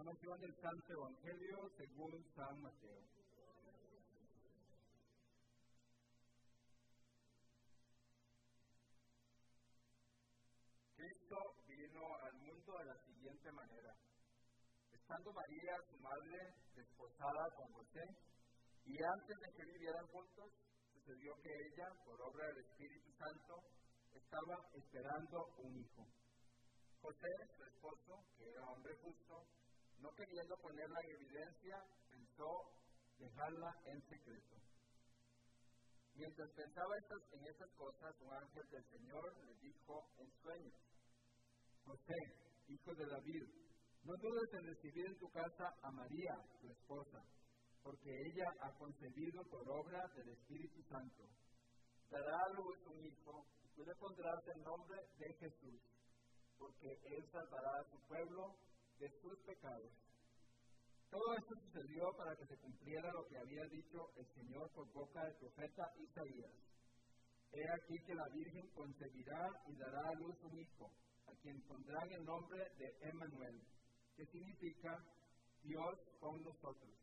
proclamación del Santo Evangelio según San Mateo. Cristo vino al mundo de la siguiente manera. Estando María, su madre, desposada con José, y antes de que vivieran juntos, sucedió que ella, por obra del Espíritu Santo, estaba esperando un hijo. José, su esposo, que era hombre justo, no queriendo ponerla en evidencia, pensó dejarla en secreto. Mientras pensaba en estas cosas, un ángel del Señor le dijo en sueños, José, hijo de David, no dudes en recibir en tu casa a María, tu esposa, porque ella ha concebido por obra del Espíritu Santo. Dará a luz un hijo y tú le pondrás el nombre de Jesús, porque él salvará a su pueblo de sus pecados. Todo esto sucedió para que se cumpliera lo que había dicho el Señor por boca del profeta Isaías. He aquí que la Virgen concebirá y dará a luz un hijo, a quien pondrán el nombre de Emmanuel, que significa Dios con nosotros.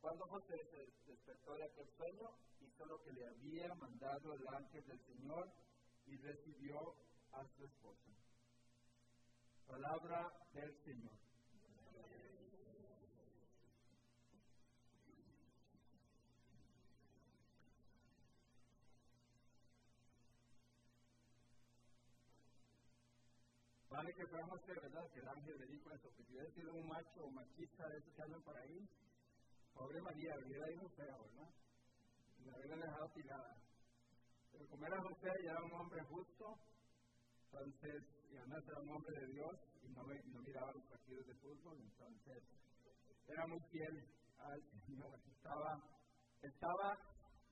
Cuando José se despertó de aquel sueño, hizo lo que le había mandado el ángel del Señor y recibió a su esposa. Palabra del Señor. Vale que podamos ser, ¿verdad? Que el ángel le dijo eso, que si hubiera sido un macho o machista de esos que andan por ahí, pobre María, hubiera ido feo, ¿verdad? Y la hubiera dejado tirada. Pero como era José y era un hombre justo, entonces, era un hombre de Dios y no, no miraba los partidos de fútbol, entonces era muy fiel al Señor. Estaba,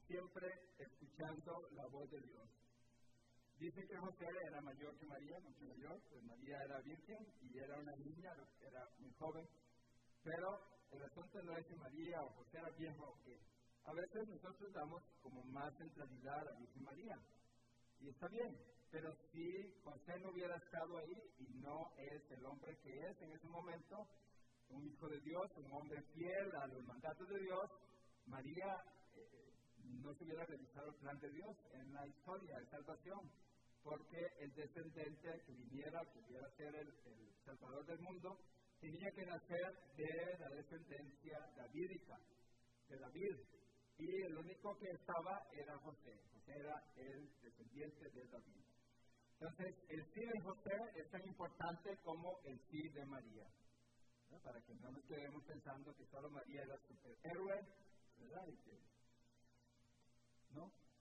siempre escuchando la voz de Dios. Dice que José era mayor que María, mucho mayor, pues María era virgen y era una niña, era muy joven. Pero el asunto no es que María o José era viejo. A veces nosotros damos como más centralidad a la Virgen María. Y está bien, pero si José no hubiera estado ahí y no es el hombre que es en ese momento, un hijo de Dios, un hombre fiel a los mandatos de Dios, María eh, no se hubiera realizado el plan de Dios en la historia de salvación, porque el descendente que viniera, que pudiera ser el, el salvador del mundo, tenía que nacer de la descendencia davídica, de David. Y el único que estaba era José. José era el descendiente de David. Entonces, el sí de José es tan importante como el sí de María. Para que no nos quedemos pensando que solo María era superhéroe, ¿verdad?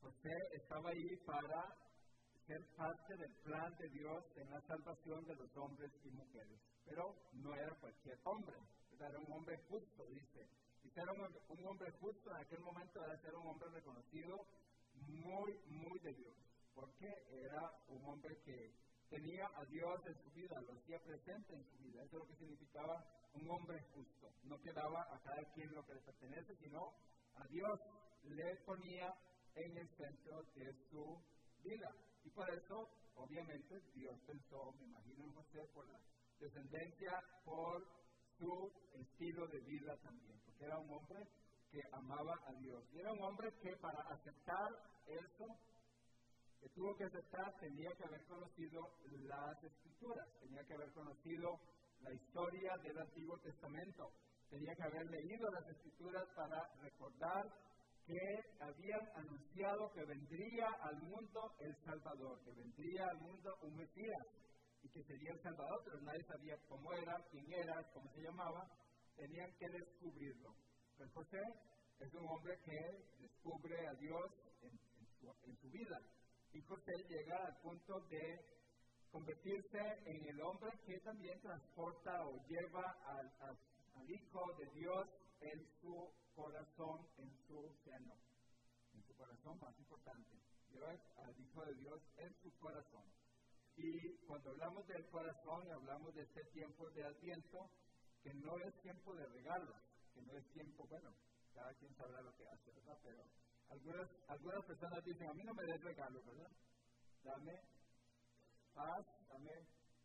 José estaba ahí para ser parte del plan de Dios en la salvación de los hombres y mujeres. Pero no era cualquier hombre, era un hombre justo, dice. Y ser un, un hombre justo en aquel momento era ser un hombre reconocido muy, muy de Dios porque era un hombre que tenía a Dios en su vida, lo hacía presente en su vida. Eso es lo que significaba un hombre justo. No quedaba a cada quien lo que le pertenece, sino a Dios le ponía en el centro de su vida. Y por eso, obviamente, Dios pensó, me imagino por la descendencia, por su estilo de vida también, porque era un hombre que amaba a Dios. Y era un hombre que para aceptar eso que tuvo que aceptar tenía que haber conocido las escrituras, tenía que haber conocido la historia del Antiguo Testamento, tenía que haber leído las escrituras para recordar que habían anunciado que vendría al mundo el Salvador, que vendría al mundo un Mesías y que sería el Salvador, pero nadie sabía cómo era, quién era, cómo se llamaba, tenían que descubrirlo. Pues José es un hombre que descubre a Dios en su vida y José llega al punto de convertirse en el hombre que también transporta o lleva al, Hijo de Dios en su corazón, en su seno, en su corazón más importante. Lleva al Hijo de Dios en su corazón. Y cuando hablamos del corazón, hablamos de este tiempo de Adviento, que no es tiempo de regalos, que no es tiempo, bueno, cada quien sabrá lo que hace, ¿verdad? Pero algunas, algunas personas dicen, a mí no me des regalo, ¿verdad? Dame paz, dame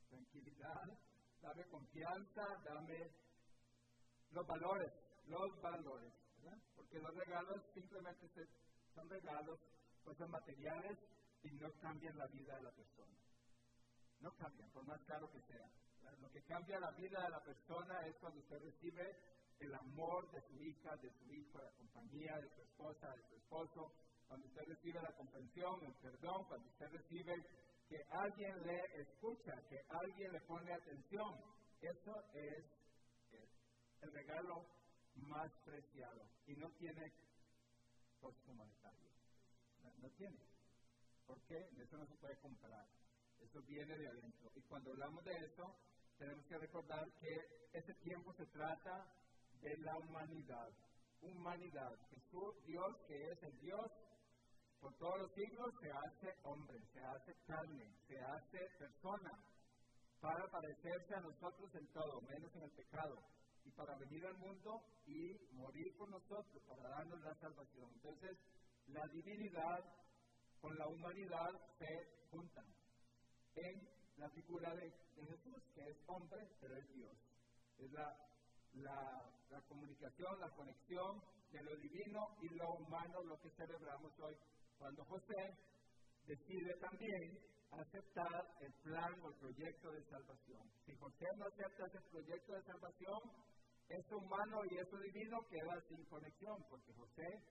tranquilidad, dame confianza, dame los valores, los valores, ¿verdad? Porque los regalos simplemente son regalos, cosas materiales y no cambian la vida de la persona. No cambian, por más claro que sea. Lo que cambia la vida de la persona es cuando usted recibe el amor de su hija, de su hijo, la compañía de su esposa, de su esposo, cuando usted recibe la comprensión, el perdón, cuando usted recibe que alguien le escucha, que alguien le pone atención. Eso es el regalo más preciado y no tiene costo monetario. No, tiene. ¿Por qué? Eso no se puede comprar. Eso viene de adentro. Y cuando hablamos de eso, tenemos que recordar que ese tiempo se trata de la humanidad. Humanidad. Jesús, Dios, que es el Dios por todos los siglos, se hace hombre, se hace carne, se hace persona, para parecerse a nosotros en todo, menos en el pecado, y para venir al mundo y morir por nosotros, para darnos la salvación. Entonces, la divinidad con la humanidad se juntan en la figura de, Jesús, que es hombre, pero es Dios. Es la, la, comunicación, la conexión de lo divino y lo humano, lo que celebramos hoy. Cuando José decide también aceptar el plan o el proyecto de salvación. Si José no acepta ese proyecto de salvación, eso humano y eso divino queda sin conexión, porque José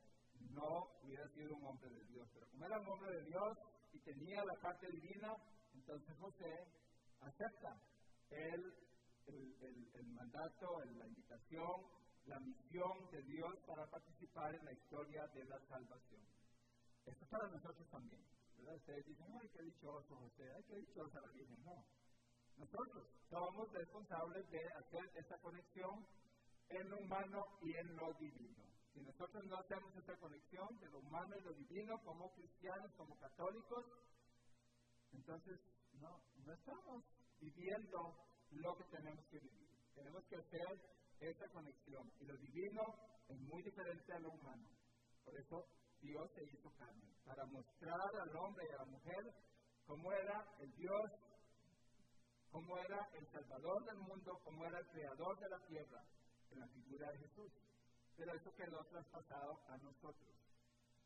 no hubiera sido un hombre de Dios. Pero como era un hombre de Dios y tenía la parte divina, entonces José acepta el, el, mandato, la invitación, la misión de Dios para participar en la historia de la salvación. Esto es para nosotros también. Ustedes dicen, ay, qué dichoso José, ay, qué dichosa la Virgen. No. Nosotros somos responsables de hacer esta conexión en lo humano y en lo divino. Si nosotros no hacemos esta conexión de lo humano y lo divino como cristianos, como católicos, entonces no, no estamos viviendo lo que tenemos que vivir. Tenemos que hacer esa conexión. Y lo divino es muy diferente a lo humano. Por eso Dios se hizo carne, para mostrar al hombre y a la mujer cómo era el Dios, cómo era el Salvador del mundo, cómo era el Creador de la tierra, en la figura de Jesús. Pero eso quedó traspasado a nosotros.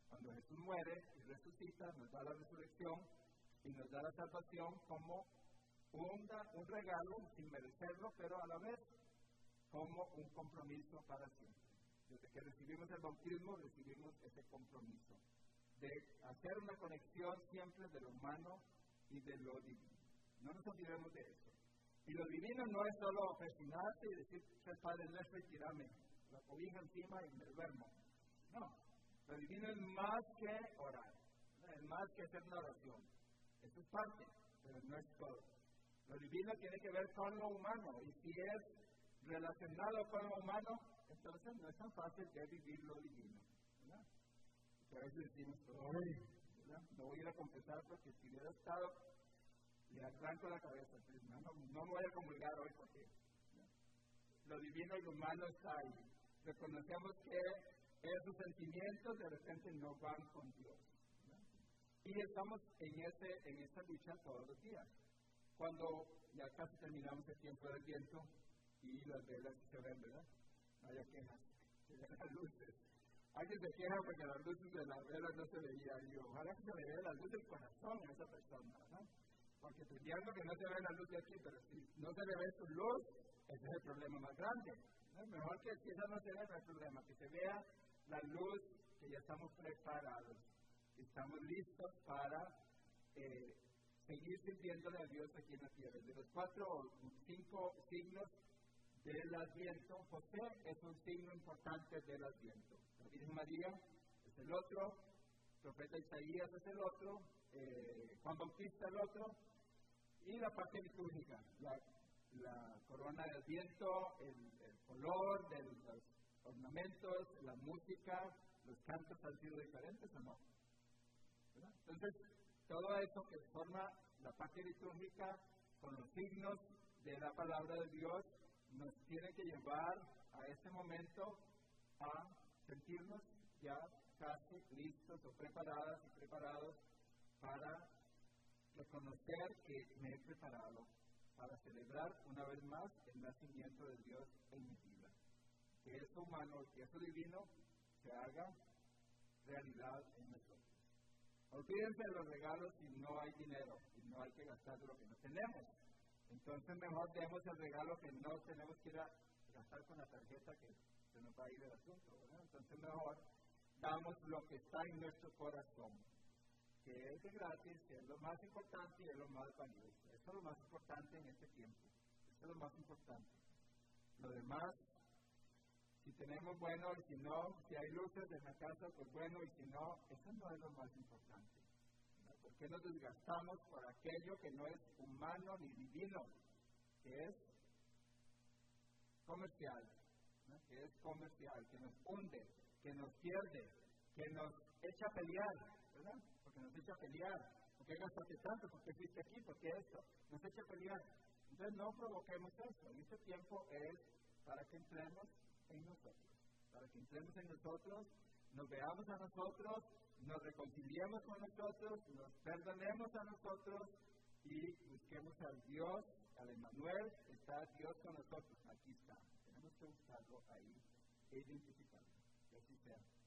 Cuando Jesús muere y resucita, nos da la resurrección, y nos da la salvación como un, regalo sin merecerlo, pero a la vez como un compromiso para siempre. Desde que recibimos el bautismo, recibimos ese compromiso de hacer una conexión siempre de lo humano y de lo divino. No nos olvidemos de eso. Y lo divino no es solo presionarte y decir, ser Padre nuestro y tirarme la cobija encima y me duermo. No, lo divino es más que orar, es más que hacer una oración eso es parte, pero no es todo. Lo divino tiene que ver con lo humano, y si es relacionado con lo humano, entonces no es tan fácil de vivir lo divino. a veces decimos, no voy a ir a confesar porque si hubiera estado, le arranco la cabeza. No, no, no voy a comulgar hoy porque lo divino y lo humano está ahí. Reconocemos que esos sentimientos de repente no van con Dios. Y estamos en, ese, en esta lucha todos los días. Cuando ya casi terminamos el tiempo del viento y las velas se ven, ¿verdad? No haya quejas, se ven las luces. Alguien se queja porque las luces de las velas no se veían. Y ojalá que se le vea la luz del corazón a esa persona, ¿no? Porque entiendo que no se ve la luz de aquí, pero si no se le ve su luz, ese es el problema más grande. ¿no? Mejor que si esa no se ve, no hay problema. Que se vea la luz que ya estamos preparados estamos listos para eh, seguir sirviéndole a Dios aquí en la tierra. De los cuatro o cinco signos del Adviento, José es un signo importante del Adviento. La Virgen María es el otro, el profeta Isaías es el otro, eh, Juan Bautista el otro, y la parte litúrgica, la, corona del Adviento, el, color de los ornamentos, la música, los cantos han sido diferentes o no. Entonces, todo eso que forma la parte litúrgica con los signos de la palabra de Dios nos tiene que llevar a este momento a sentirnos ya casi listos o preparadas y preparados para reconocer que me he preparado para celebrar una vez más el nacimiento de Dios en mi vida. Que eso humano, que eso divino se haga realidad en nosotros. Olvídense de los regalos si no hay dinero, y no hay que gastar lo que no tenemos. Entonces mejor demos el regalo que no tenemos que ir a gastar con la tarjeta que se nos va a ir el asunto. Entonces mejor damos lo que está en nuestro corazón, que es de gratis, que es lo más importante y es lo más valioso. Eso es lo más importante en este tiempo. Eso es lo más importante. Lo demás, si tenemos bueno y si no, si hay luces en la casa, pues bueno, y si no, eso no es lo más importante. ¿Por qué nos desgastamos por aquello que no es humano ni divino, que es comercial, que es comercial, que nos hunde, que nos pierde, que nos echa a pelear, ¿verdad? Porque nos echa a pelear. ¿Por qué gastaste tanto? ¿Por qué fuiste aquí? ¿Por qué esto? Nos echa a pelear. Entonces no provoquemos eso. Y este tiempo es para que entremos en nosotros. Para que entremos en nosotros, nos veamos a nosotros, nos reconciliemos con nosotros, nos perdonemos a nosotros y busquemos al Dios, al Emmanuel, está Dios con nosotros. Aquí está. Tenemos que buscarlo ahí e identificarlo. Que así sea.